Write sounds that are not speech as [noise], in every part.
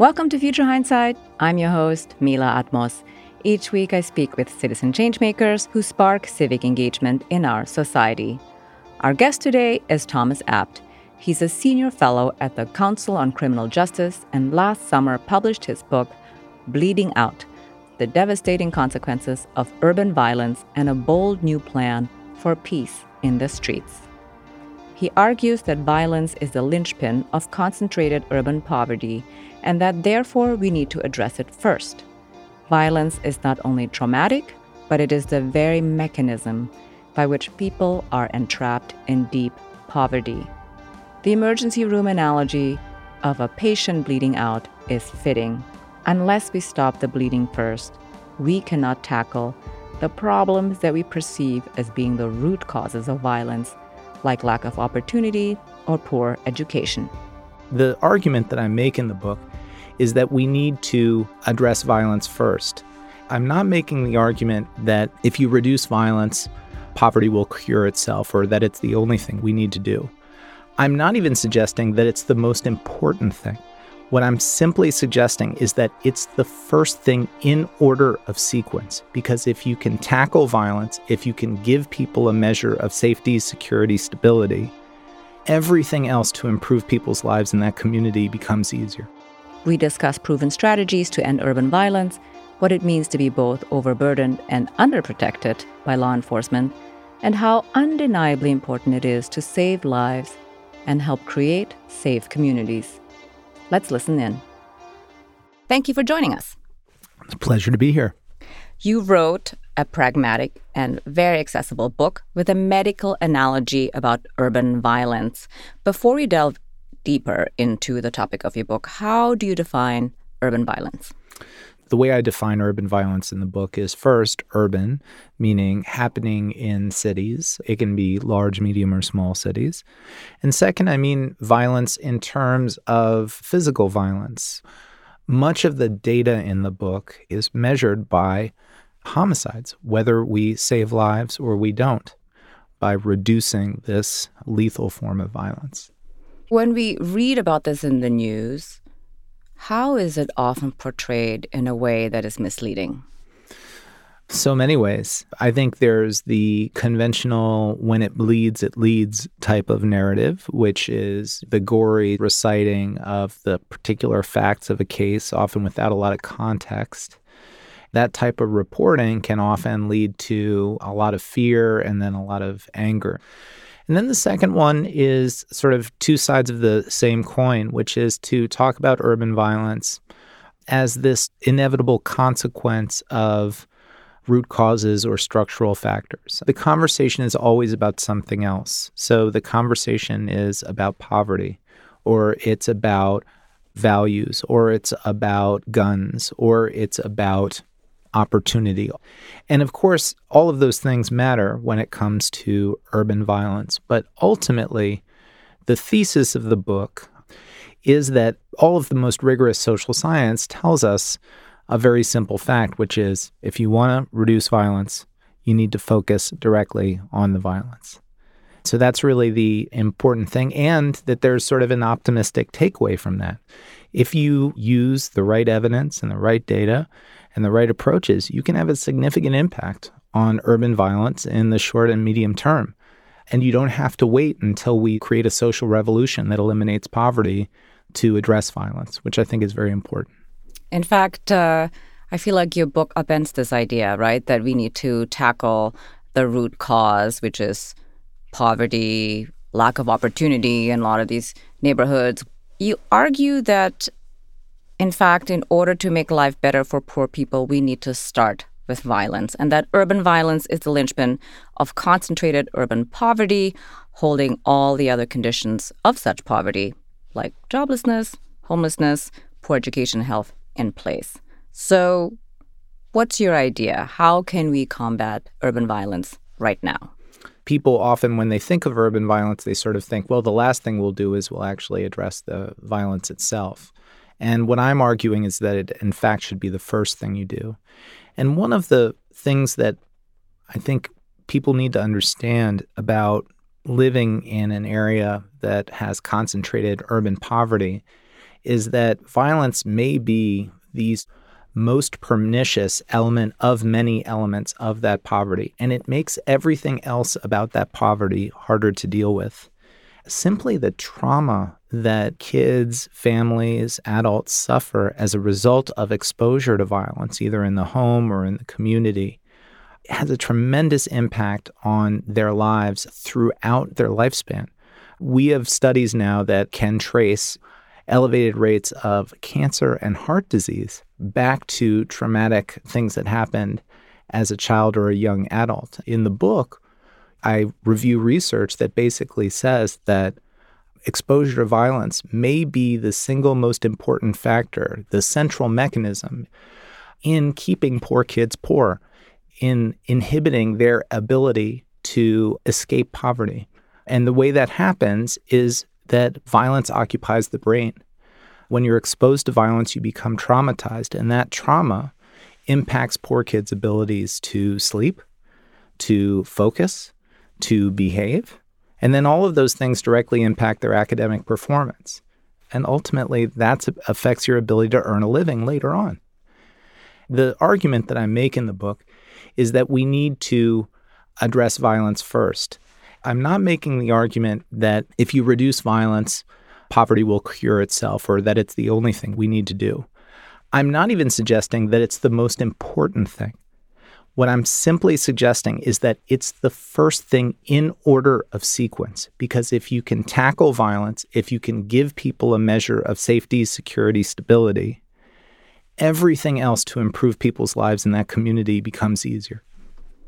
Welcome to Future Hindsight. I'm your host, Mila Atmos. Each week, I speak with citizen changemakers who spark civic engagement in our society. Our guest today is Thomas Abt. He's a senior fellow at the Council on Criminal Justice and last summer published his book, Bleeding Out The Devastating Consequences of Urban Violence and a Bold New Plan for Peace in the Streets. He argues that violence is the linchpin of concentrated urban poverty and that therefore we need to address it first. Violence is not only traumatic, but it is the very mechanism by which people are entrapped in deep poverty. The emergency room analogy of a patient bleeding out is fitting. Unless we stop the bleeding first, we cannot tackle the problems that we perceive as being the root causes of violence, like lack of opportunity or poor education. The argument that I make in the book is that we need to address violence first. I'm not making the argument that if you reduce violence, poverty will cure itself or that it's the only thing we need to do. I'm not even suggesting that it's the most important thing. What I'm simply suggesting is that it's the first thing in order of sequence. Because if you can tackle violence, if you can give people a measure of safety, security, stability, everything else to improve people's lives in that community becomes easier. We discuss proven strategies to end urban violence, what it means to be both overburdened and underprotected by law enforcement, and how undeniably important it is to save lives and help create safe communities. Let's listen in. Thank you for joining us. It's a pleasure to be here. You wrote a pragmatic and very accessible book with a medical analogy about urban violence. Before we delve deeper into the topic of your book, how do you define urban violence? The way I define urban violence in the book is first, urban, meaning happening in cities. It can be large, medium, or small cities. And second, I mean violence in terms of physical violence. Much of the data in the book is measured by homicides, whether we save lives or we don't, by reducing this lethal form of violence. When we read about this in the news, how is it often portrayed in a way that is misleading? So many ways. I think there's the conventional when it bleeds, it leads type of narrative, which is the gory reciting of the particular facts of a case, often without a lot of context. That type of reporting can often lead to a lot of fear and then a lot of anger. And then the second one is sort of two sides of the same coin, which is to talk about urban violence as this inevitable consequence of root causes or structural factors. The conversation is always about something else. So the conversation is about poverty, or it's about values, or it's about guns, or it's about opportunity. And of course, all of those things matter when it comes to urban violence. But ultimately, the thesis of the book is that all of the most rigorous social science tells us a very simple fact, which is if you want to reduce violence, you need to focus directly on the violence. So that's really the important thing, and that there's sort of an optimistic takeaway from that. If you use the right evidence and the right data, and the right approaches, you can have a significant impact on urban violence in the short and medium term. And you don't have to wait until we create a social revolution that eliminates poverty to address violence, which I think is very important. In fact, uh, I feel like your book upends this idea, right? That we need to tackle the root cause, which is poverty, lack of opportunity in a lot of these neighborhoods. You argue that in fact, in order to make life better for poor people, we need to start with violence, and that urban violence is the linchpin of concentrated urban poverty, holding all the other conditions of such poverty, like joblessness, homelessness, poor education, health, in place. So, what's your idea? How can we combat urban violence right now? People often, when they think of urban violence, they sort of think, well, the last thing we'll do is we'll actually address the violence itself. And what I'm arguing is that it, in fact, should be the first thing you do. And one of the things that I think people need to understand about living in an area that has concentrated urban poverty is that violence may be these most pernicious element of many elements of that poverty. And it makes everything else about that poverty harder to deal with. Simply the trauma that kids, families, adults suffer as a result of exposure to violence, either in the home or in the community, has a tremendous impact on their lives throughout their lifespan. We have studies now that can trace elevated rates of cancer and heart disease back to traumatic things that happened as a child or a young adult. In the book, I review research that basically says that exposure to violence may be the single most important factor, the central mechanism in keeping poor kids poor, in inhibiting their ability to escape poverty. And the way that happens is that violence occupies the brain. When you're exposed to violence, you become traumatized, and that trauma impacts poor kids' abilities to sleep, to focus, to behave. And then all of those things directly impact their academic performance. And ultimately, that affects your ability to earn a living later on. The argument that I make in the book is that we need to address violence first. I'm not making the argument that if you reduce violence, poverty will cure itself or that it's the only thing we need to do. I'm not even suggesting that it's the most important thing. What I'm simply suggesting is that it's the first thing in order of sequence. Because if you can tackle violence, if you can give people a measure of safety, security, stability, everything else to improve people's lives in that community becomes easier.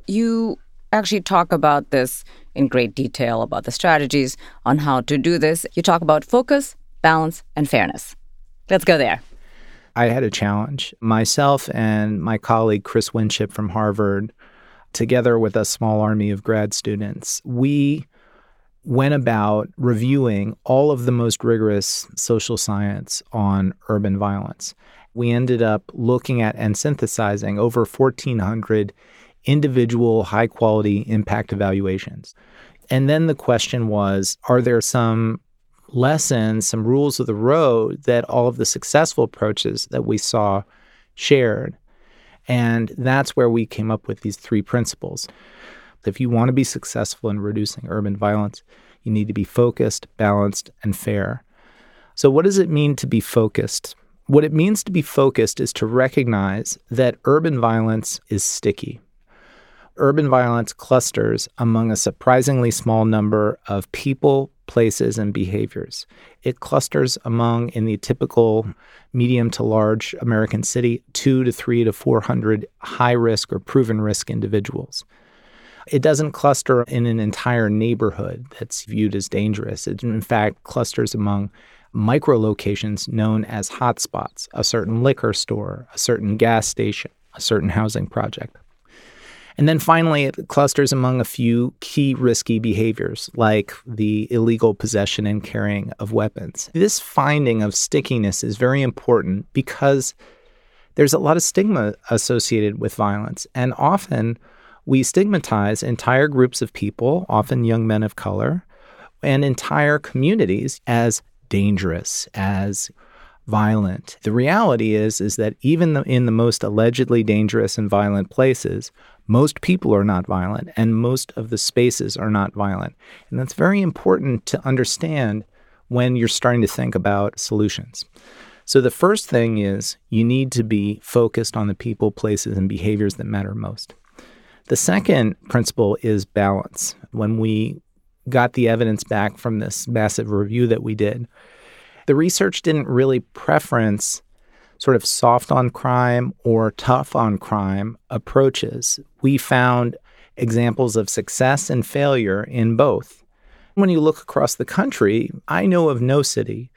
You actually talk about this in great detail about the strategies on how to do this. You talk about focus, balance, and fairness. Let's go there. I had a challenge. Myself and my colleague Chris Winship from Harvard, together with a small army of grad students, we went about reviewing all of the most rigorous social science on urban violence. We ended up looking at and synthesizing over 1,400 individual high quality impact evaluations. And then the question was are there some lessons, some rules of the road that all of the successful approaches that we saw shared. And that's where we came up with these three principles. If you want to be successful in reducing urban violence, you need to be focused, balanced, and fair. So, what does it mean to be focused? What it means to be focused is to recognize that urban violence is sticky. Urban violence clusters among a surprisingly small number of people, places, and behaviors. It clusters among, in the typical medium to large American city, two to three to 400 high risk or proven risk individuals. It doesn't cluster in an entire neighborhood that's viewed as dangerous. It, in fact, clusters among micro locations known as hotspots, a certain liquor store, a certain gas station, a certain housing project. And then finally, it clusters among a few key risky behaviors like the illegal possession and carrying of weapons. This finding of stickiness is very important because there's a lot of stigma associated with violence. And often we stigmatize entire groups of people, often young men of color, and entire communities as dangerous, as violent. The reality is is that even in the most allegedly dangerous and violent places, most people are not violent and most of the spaces are not violent. And that's very important to understand when you're starting to think about solutions. So the first thing is you need to be focused on the people, places, and behaviors that matter most. The second principle is balance. When we got the evidence back from this massive review that we did, the research didn't really preference sort of soft on crime or tough on crime approaches. We found examples of success and failure in both. When you look across the country, I know of no city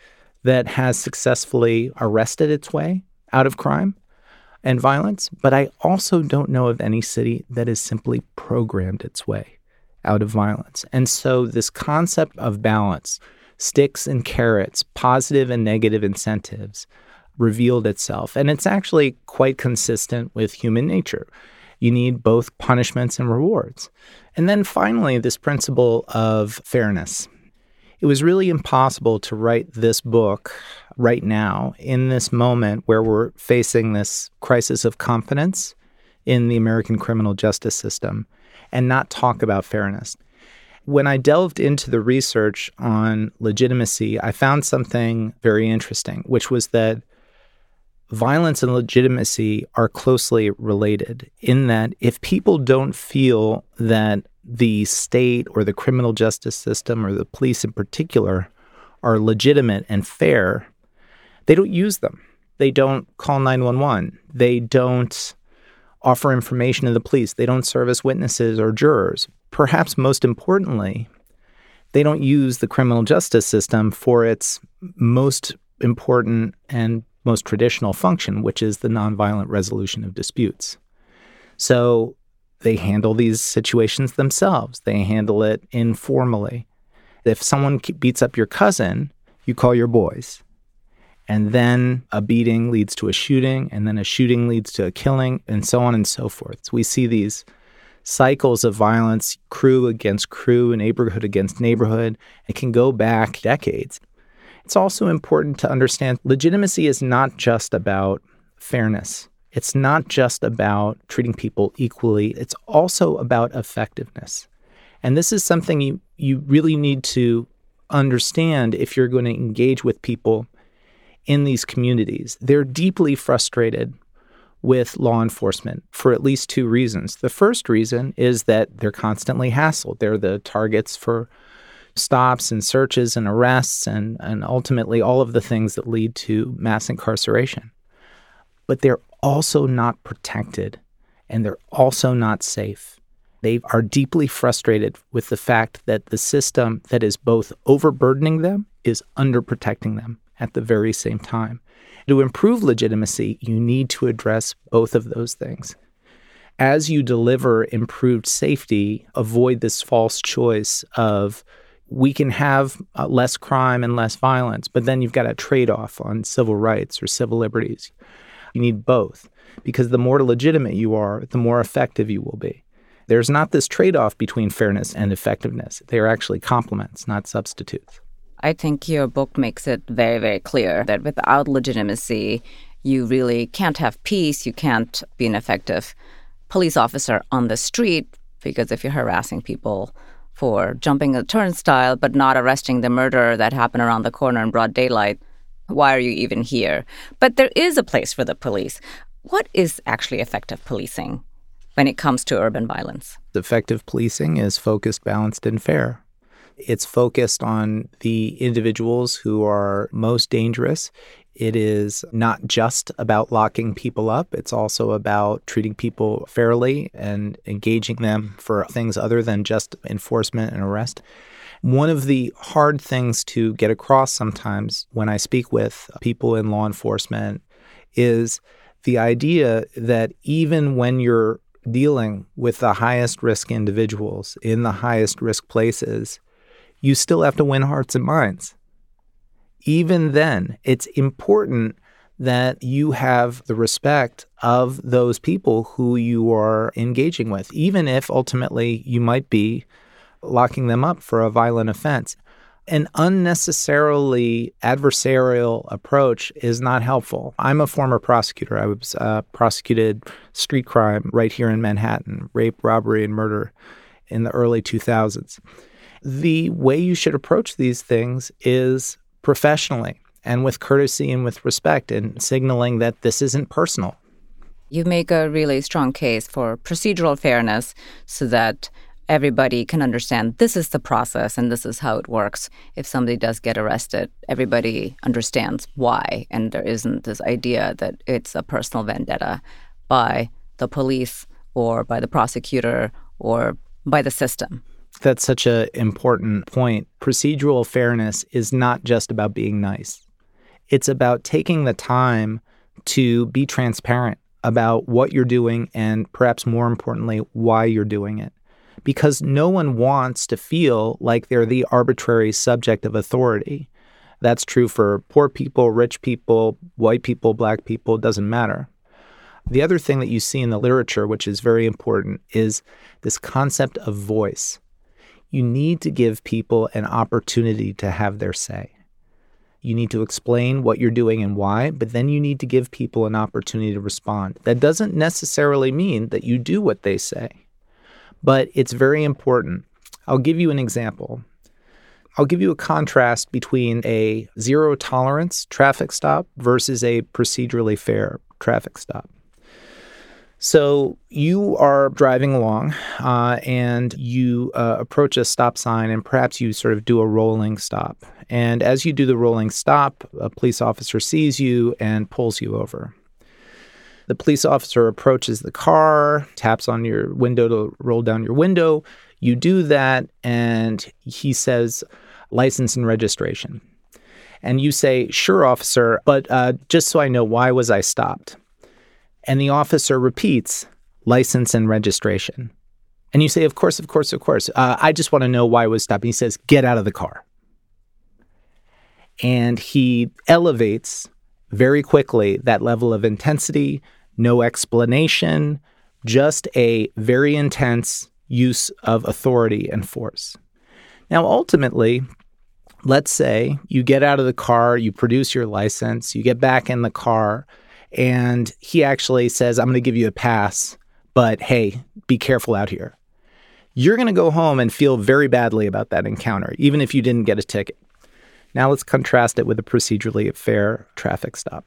that has successfully arrested its way out of crime and violence, but I also don't know of any city that has simply programmed its way out of violence. And so, this concept of balance, sticks and carrots, positive and negative incentives, revealed itself. And it's actually quite consistent with human nature. You need both punishments and rewards. And then finally, this principle of fairness. It was really impossible to write this book right now in this moment where we're facing this crisis of confidence in the American criminal justice system and not talk about fairness. When I delved into the research on legitimacy, I found something very interesting, which was that violence and legitimacy are closely related in that if people don't feel that the state or the criminal justice system or the police in particular are legitimate and fair, they don't use them. They don't call 911. They don't offer information to the police. They don't serve as witnesses or jurors. Perhaps most importantly, they don't use the criminal justice system for its most important and most traditional function, which is the nonviolent resolution of disputes. So they handle these situations themselves, they handle it informally. If someone beats up your cousin, you call your boys. And then a beating leads to a shooting, and then a shooting leads to a killing, and so on and so forth. So we see these cycles of violence, crew against crew, neighborhood against neighborhood. It can go back decades. It's also important to understand legitimacy is not just about fairness. It's not just about treating people equally. It's also about effectiveness. And this is something you, you really need to understand if you're going to engage with people in these communities. They're deeply frustrated with law enforcement for at least two reasons. The first reason is that they're constantly hassled. They're the targets for stops and searches and arrests and, and ultimately all of the things that lead to mass incarceration. But they're also not protected and they're also not safe. They are deeply frustrated with the fact that the system that is both overburdening them is underprotecting them at the very same time. To improve legitimacy, you need to address both of those things. As you deliver improved safety, avoid this false choice of we can have uh, less crime and less violence, but then you've got a trade off on civil rights or civil liberties. You need both because the more legitimate you are, the more effective you will be. There's not this trade off between fairness and effectiveness. They are actually complements, not substitutes. I think your book makes it very, very clear that without legitimacy, you really can't have peace. You can't be an effective police officer on the street because if you're harassing people for jumping a turnstile but not arresting the murderer that happened around the corner in broad daylight, why are you even here? But there is a place for the police. What is actually effective policing when it comes to urban violence? Effective policing is focused, balanced, and fair. It's focused on the individuals who are most dangerous. It is not just about locking people up, it's also about treating people fairly and engaging them for things other than just enforcement and arrest. One of the hard things to get across sometimes when I speak with people in law enforcement is the idea that even when you're dealing with the highest risk individuals in the highest risk places, you still have to win hearts and minds. Even then, it's important that you have the respect of those people who you are engaging with, even if ultimately you might be locking them up for a violent offense. An unnecessarily adversarial approach is not helpful. I'm a former prosecutor. I was uh, prosecuted street crime right here in Manhattan, rape, robbery, and murder in the early 2000s the way you should approach these things is professionally and with courtesy and with respect and signaling that this isn't personal. You make a really strong case for procedural fairness so that everybody can understand this is the process and this is how it works. If somebody does get arrested, everybody understands why, and there isn't this idea that it's a personal vendetta by the police or by the prosecutor or by the system. That's such an important point. Procedural fairness is not just about being nice, it's about taking the time to be transparent about what you're doing and perhaps more importantly, why you're doing it. Because no one wants to feel like they're the arbitrary subject of authority. That's true for poor people, rich people, white people, black people, doesn't matter. The other thing that you see in the literature, which is very important, is this concept of voice you need to give people an opportunity to have their say. You need to explain what you're doing and why, but then you need to give people an opportunity to respond. That doesn't necessarily mean that you do what they say, but it's very important. I'll give you an example. I'll give you a contrast between a zero tolerance traffic stop versus a procedurally fair traffic stop. So you are driving along uh, and you uh, approach a stop sign, and perhaps you sort of do a rolling stop. And as you do the rolling stop, a police officer sees you and pulls you over. The police officer approaches the car, taps on your window to roll down your window. You do that, and he says, license and registration. And you say, sure, officer, but uh, just so I know, why was I stopped? And the officer repeats, license and registration. And you say, Of course, of course, of course. Uh, I just want to know why I was stopped. And he says, Get out of the car. And he elevates very quickly that level of intensity, no explanation, just a very intense use of authority and force. Now, ultimately, let's say you get out of the car, you produce your license, you get back in the car, and he actually says, I'm going to give you a pass, but hey, be careful out here. You're going to go home and feel very badly about that encounter, even if you didn't get a ticket. Now let's contrast it with a procedurally fair traffic stop.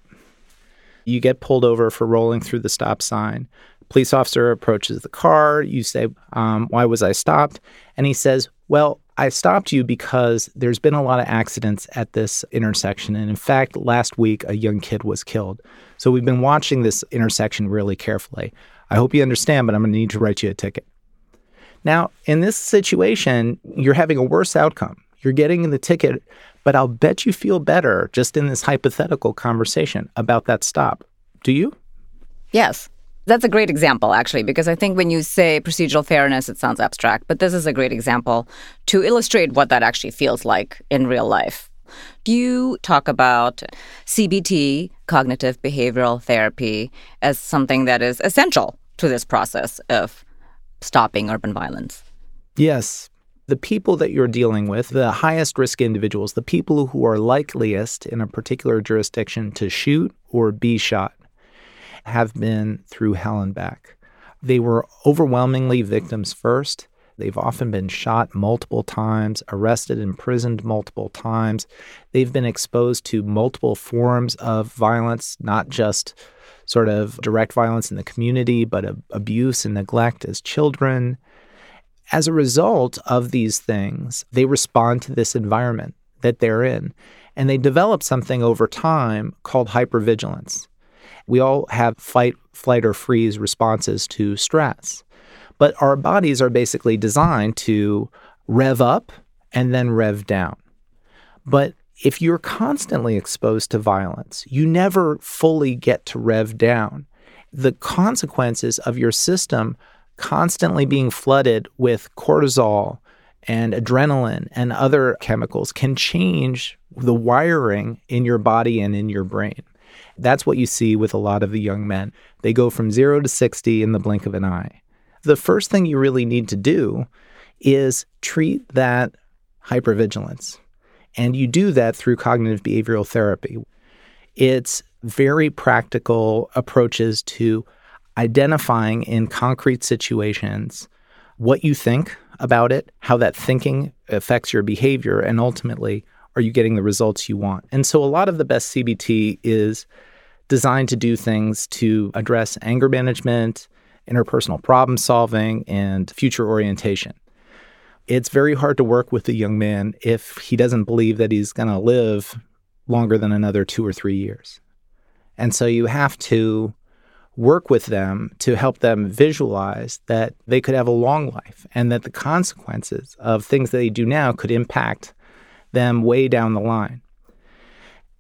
You get pulled over for rolling through the stop sign. Police officer approaches the car. You say, um, Why was I stopped? And he says, Well, I stopped you because there's been a lot of accidents at this intersection. And in fact, last week, a young kid was killed. So we've been watching this intersection really carefully. I hope you understand, but I'm going to need to write you a ticket. Now, in this situation, you're having a worse outcome. You're getting the ticket, but I'll bet you feel better just in this hypothetical conversation about that stop. Do you? Yes. That's a great example, actually, because I think when you say procedural fairness, it sounds abstract, but this is a great example to illustrate what that actually feels like in real life. Do you talk about CBT, cognitive behavioral therapy, as something that is essential to this process of stopping urban violence? Yes. The people that you're dealing with, the highest risk individuals, the people who are likeliest in a particular jurisdiction to shoot or be shot, have been through hell and back. They were overwhelmingly victims first. They've often been shot multiple times, arrested, imprisoned multiple times. They've been exposed to multiple forms of violence, not just sort of direct violence in the community, but abuse and neglect as children. As a result of these things, they respond to this environment that they're in. And they develop something over time called hypervigilance. We all have fight, flight, or freeze responses to stress. But our bodies are basically designed to rev up and then rev down. But if you're constantly exposed to violence, you never fully get to rev down. The consequences of your system constantly being flooded with cortisol and adrenaline and other chemicals can change the wiring in your body and in your brain. That's what you see with a lot of the young men. They go from zero to 60 in the blink of an eye. The first thing you really need to do is treat that hypervigilance. And you do that through cognitive behavioral therapy. It's very practical approaches to identifying in concrete situations what you think about it, how that thinking affects your behavior, and ultimately are you getting the results you want? And so a lot of the best CBT is designed to do things to address anger management, interpersonal problem solving, and future orientation. It's very hard to work with a young man if he doesn't believe that he's going to live longer than another two or three years. And so you have to work with them to help them visualize that they could have a long life and that the consequences of things that they do now could impact them way down the line.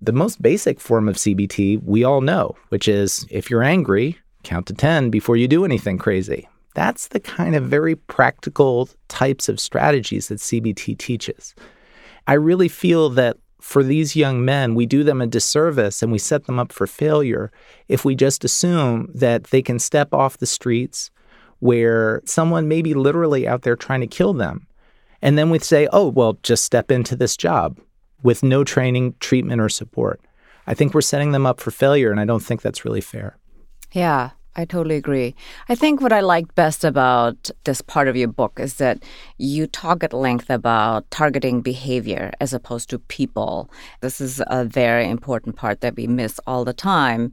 The most basic form of CBT we all know, which is if you're angry, count to 10 before you do anything crazy. That's the kind of very practical types of strategies that CBT teaches. I really feel that for these young men, we do them a disservice and we set them up for failure if we just assume that they can step off the streets where someone may be literally out there trying to kill them and then we say, oh, well, just step into this job. with no training, treatment, or support. I think we're setting them up for failure, and I don't think that's really fair. Yeah, I totally agree. I think what I liked best about this part of your book is that you talk at length about targeting behavior as opposed to people. This is a very important part that we miss all the time.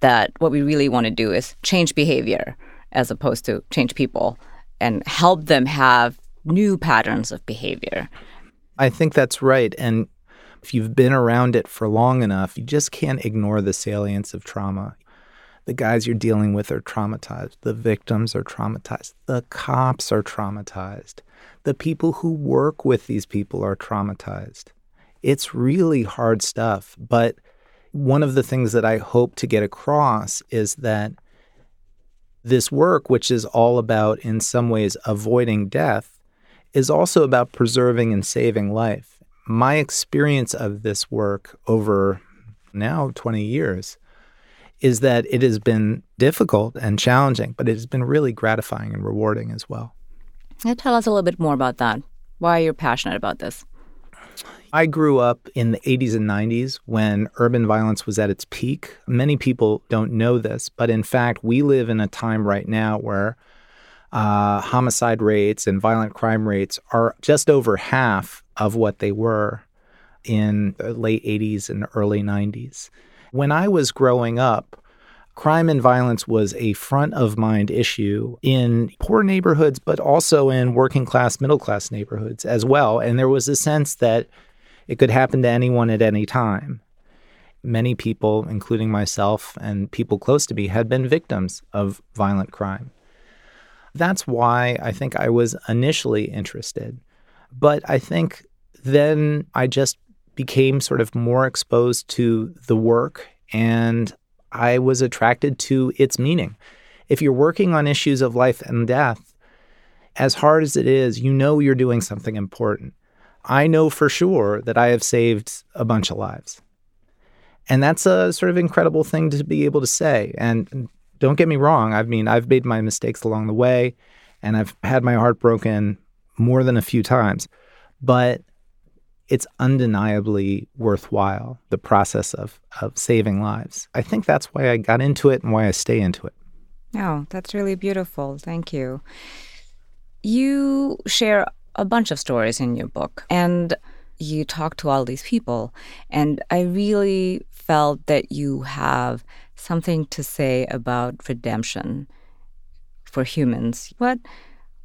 That what we really want to do is change behavior as opposed to change people and help them have new patterns of behavior. I think that's right. And if you've been around it for long enough, you just can't ignore the salience of trauma. The guys you're dealing with are traumatized. The victims are traumatized. The cops are traumatized. The people who work with these people are traumatized. It's really hard stuff. But one of the things that I hope to get across is that this work, which is all about, in some ways, avoiding death, is also about preserving and saving life. My experience of this work over now 20 years is that it has been difficult and challenging, but it has been really gratifying and rewarding as well. Tell us a little bit more about that. Why you're passionate about this? I grew up in the 80s and 90s when urban violence was at its peak. Many people don't know this, but in fact, we live in a time right now where uh, homicide rates and violent crime rates are just over half of what they were in the late 80s and early 90s. When I was growing up, crime and violence was a front of mind issue in poor neighborhoods, but also in working class, middle class neighborhoods as well. And there was a sense that it could happen to anyone at any time. Many people, including myself and people close to me, had been victims of violent crime. That's why I think I was initially interested. But I think then I just became sort of more exposed to the work and I was attracted to its meaning. If you're working on issues of life and death, as hard as it is, you know you're doing something important. I know for sure that I have saved a bunch of lives. And that's a sort of incredible thing to be able to say. And don't get me wrong, I mean, I've made my mistakes along the way and I've had my heart broken more than a few times. But it's undeniably worthwhile, the process of, of saving lives. I think that's why I got into it and why I stay into it. Oh, that's really beautiful. Thank you. You share a bunch of stories in your book, and you talk to all these people. And I really felt that you have something to say about redemption for humans. What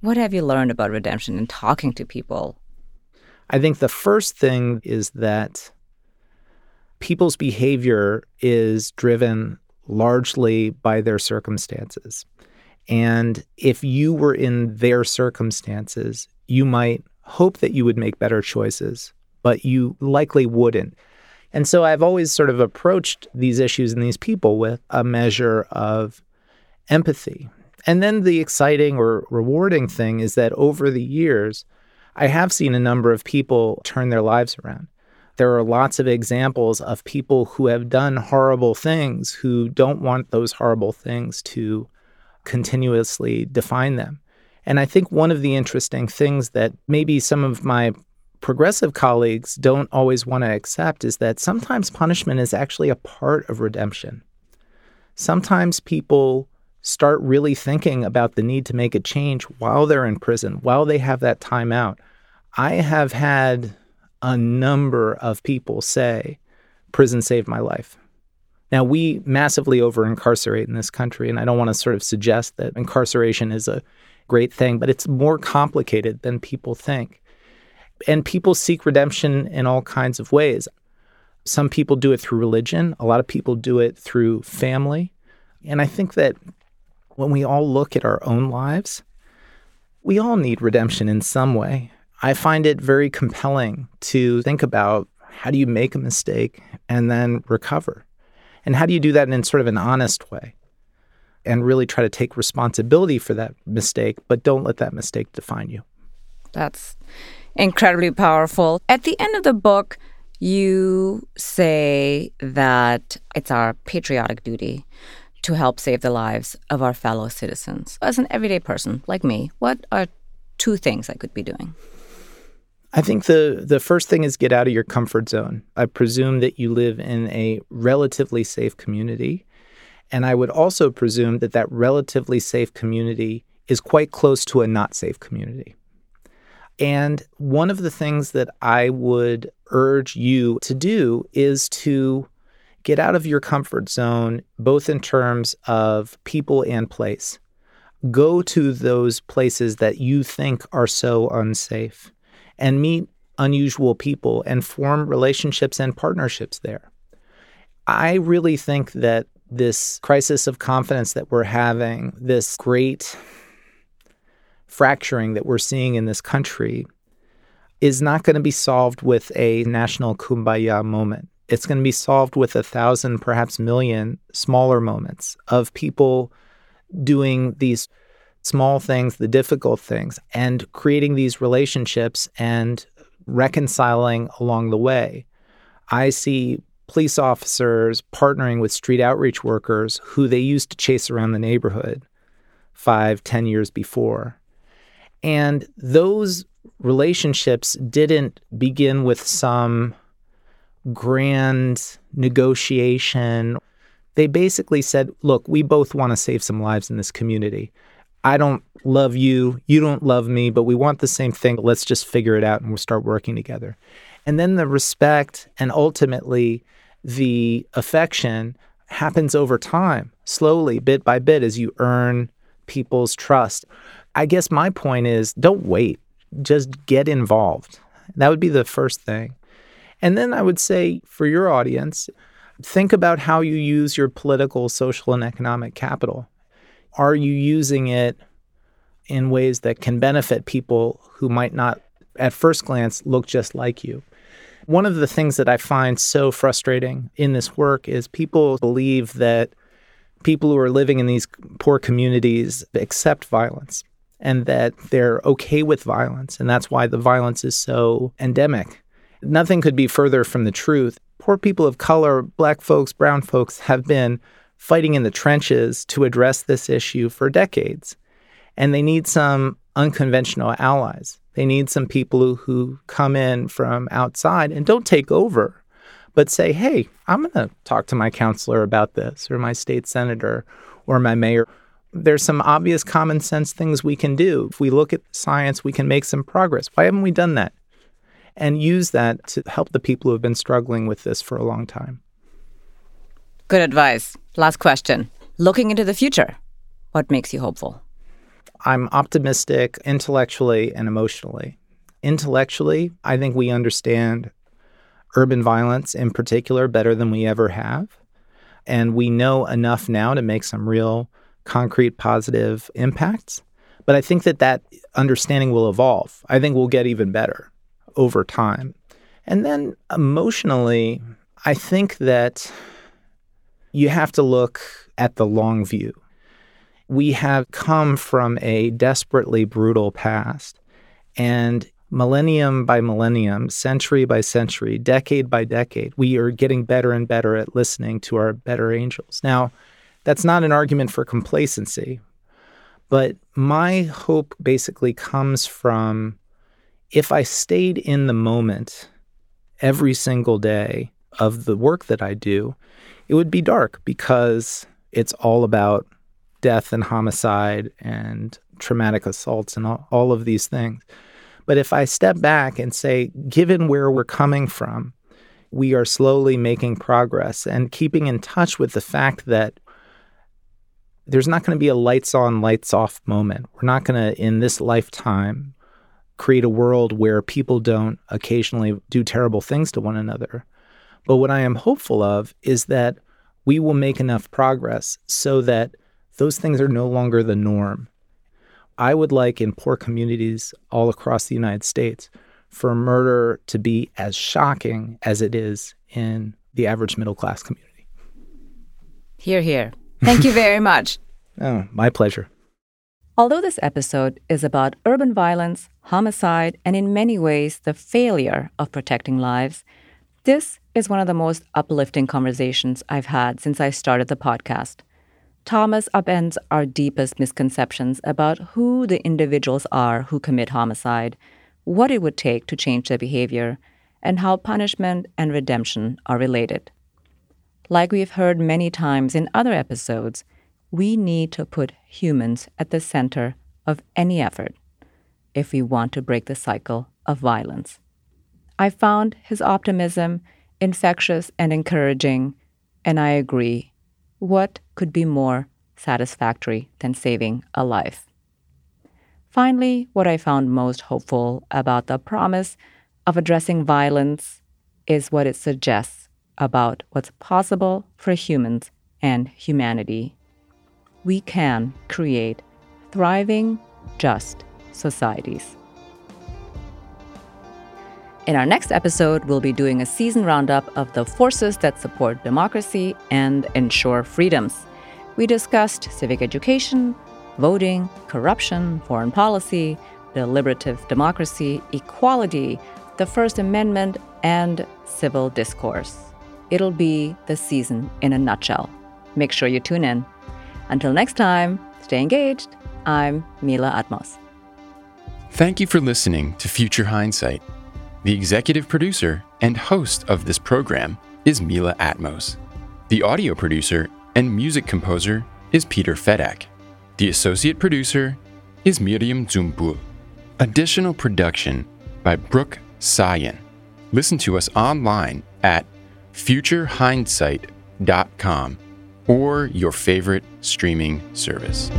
what have you learned about redemption in talking to people I think the first thing is that people's behavior is driven largely by their circumstances. And if you were in their circumstances, you might hope that you would make better choices, but you likely wouldn't. And so I've always sort of approached these issues and these people with a measure of empathy. And then the exciting or rewarding thing is that over the years, I have seen a number of people turn their lives around. There are lots of examples of people who have done horrible things who don't want those horrible things to continuously define them. And I think one of the interesting things that maybe some of my progressive colleagues don't always want to accept is that sometimes punishment is actually a part of redemption. Sometimes people start really thinking about the need to make a change while they're in prison, while they have that time out. I have had a number of people say, prison saved my life. Now, we massively over incarcerate in this country, and I don't want to sort of suggest that incarceration is a great thing, but it's more complicated than people think. And people seek redemption in all kinds of ways. Some people do it through religion, a lot of people do it through family. And I think that when we all look at our own lives, we all need redemption in some way. I find it very compelling to think about how do you make a mistake and then recover? And how do you do that in sort of an honest way? And really try to take responsibility for that mistake, but don't let that mistake define you. That's incredibly powerful. At the end of the book, you say that it's our patriotic duty to help save the lives of our fellow citizens. As an everyday person like me, what are two things I could be doing? I think the the first thing is get out of your comfort zone. I presume that you live in a relatively safe community, and I would also presume that that relatively safe community is quite close to a not safe community. And one of the things that I would urge you to do is to get out of your comfort zone, both in terms of people and place. Go to those places that you think are so unsafe and meet unusual people and form relationships and partnerships there. I really think that this crisis of confidence that we're having, this great fracturing that we're seeing in this country, is not going to be solved with a national kumbaya moment. It's going to be solved with a thousand, perhaps million smaller moments of people doing these small things, the difficult things, and creating these relationships and reconciling along the way. I see police officers partnering with street outreach workers who they used to chase around the neighborhood five, ten years before. And those relationships didn't begin with some grand negotiation. They basically said, look, we both want to save some lives in this community. I don't love you, you don't love me, but we want the same thing. Let's just figure it out and we'll start working together. And then the respect and ultimately the affection happens over time, slowly, bit by bit, as you earn people's trust. I guess my point is don't wait, just get involved. That would be the first thing. And then I would say for your audience, think about how you use your political, social, and economic capital. Are you using it in ways that can benefit people who might not, at first glance, look just like you? One of the things that I find so frustrating in this work is people believe that people who are living in these poor communities accept violence and that they're okay with violence. And that's why the violence is so endemic. Nothing could be further from the truth. Poor people of color, black folks, brown folks have been fighting in the trenches to address this issue for decades. And they need some unconventional allies. They need some people who come in from outside and don't take over, but say, hey, I'm going to talk to my councilor about this, or my state senator, or my mayor. There's some obvious common sense things we can do. If we look at science, we can make some progress. Why haven't we done that? And use that to help the people who have been struggling with this for a long time. Good advice. Last question. Looking into the future, what makes you hopeful? I'm optimistic intellectually and emotionally. Intellectually, I think we understand urban violence in particular better than we ever have. And we know enough now to make some real concrete positive impacts. But I think that that understanding will evolve. I think we'll get even better over time. And then emotionally, I think that you have to look at the long view we have come from a desperately brutal past. And millennium by millennium, century by century, decade by decade, we are getting better and better at listening to our better angels. Now, that's not an argument for complacency, but my hope basically comes from if I stayed in the moment every single day of the work that I do, it would be dark because it's all about death and homicide and traumatic assaults and all, all of these things. But if I step back and say, given where we're coming from, we are slowly making progress and keeping in touch with the fact that there's not going to be a lights on, lights off moment. We're not going to, in this lifetime, create a world where people don't occasionally do terrible things to one another. But what I am hopeful of is that we will make enough progress so that those things are no longer the norm. I would like in poor communities all across the United States for murder to be as shocking as it is in the average middle class community. Here, here. Thank you very much. [laughs] oh, my pleasure. Although this episode is about urban violence, homicide, and in many ways the failure of protecting lives, this is one of the most uplifting conversations I've had since I started the podcast. Thomas upends our deepest misconceptions about who the individuals are who commit homicide, what it would take to change their behavior, and how punishment and redemption are related. Like we've heard many times in other episodes, we need to put humans at the center of any effort if we want to break the cycle of violence. I found his optimism infectious and encouraging, and I agree. What could be more satisfactory than saving a life? Finally, what I found most hopeful about the promise of addressing violence is what it suggests about what's possible for humans and humanity. We can create thriving, just societies. In our next episode, we'll be doing a season roundup of the forces that support democracy and ensure freedoms. We discussed civic education, voting, corruption, foreign policy, deliberative democracy, equality, the First Amendment, and civil discourse. It'll be the season in a nutshell. Make sure you tune in. Until next time, stay engaged. I'm Mila Atmos. Thank you for listening to Future Hindsight. The executive producer and host of this program is Mila Atmos. The audio producer and music composer is Peter Fedak. The associate producer is Miriam Zumbul. Additional production by Brooke Sayan. Listen to us online at futurehindsight.com or your favorite streaming service.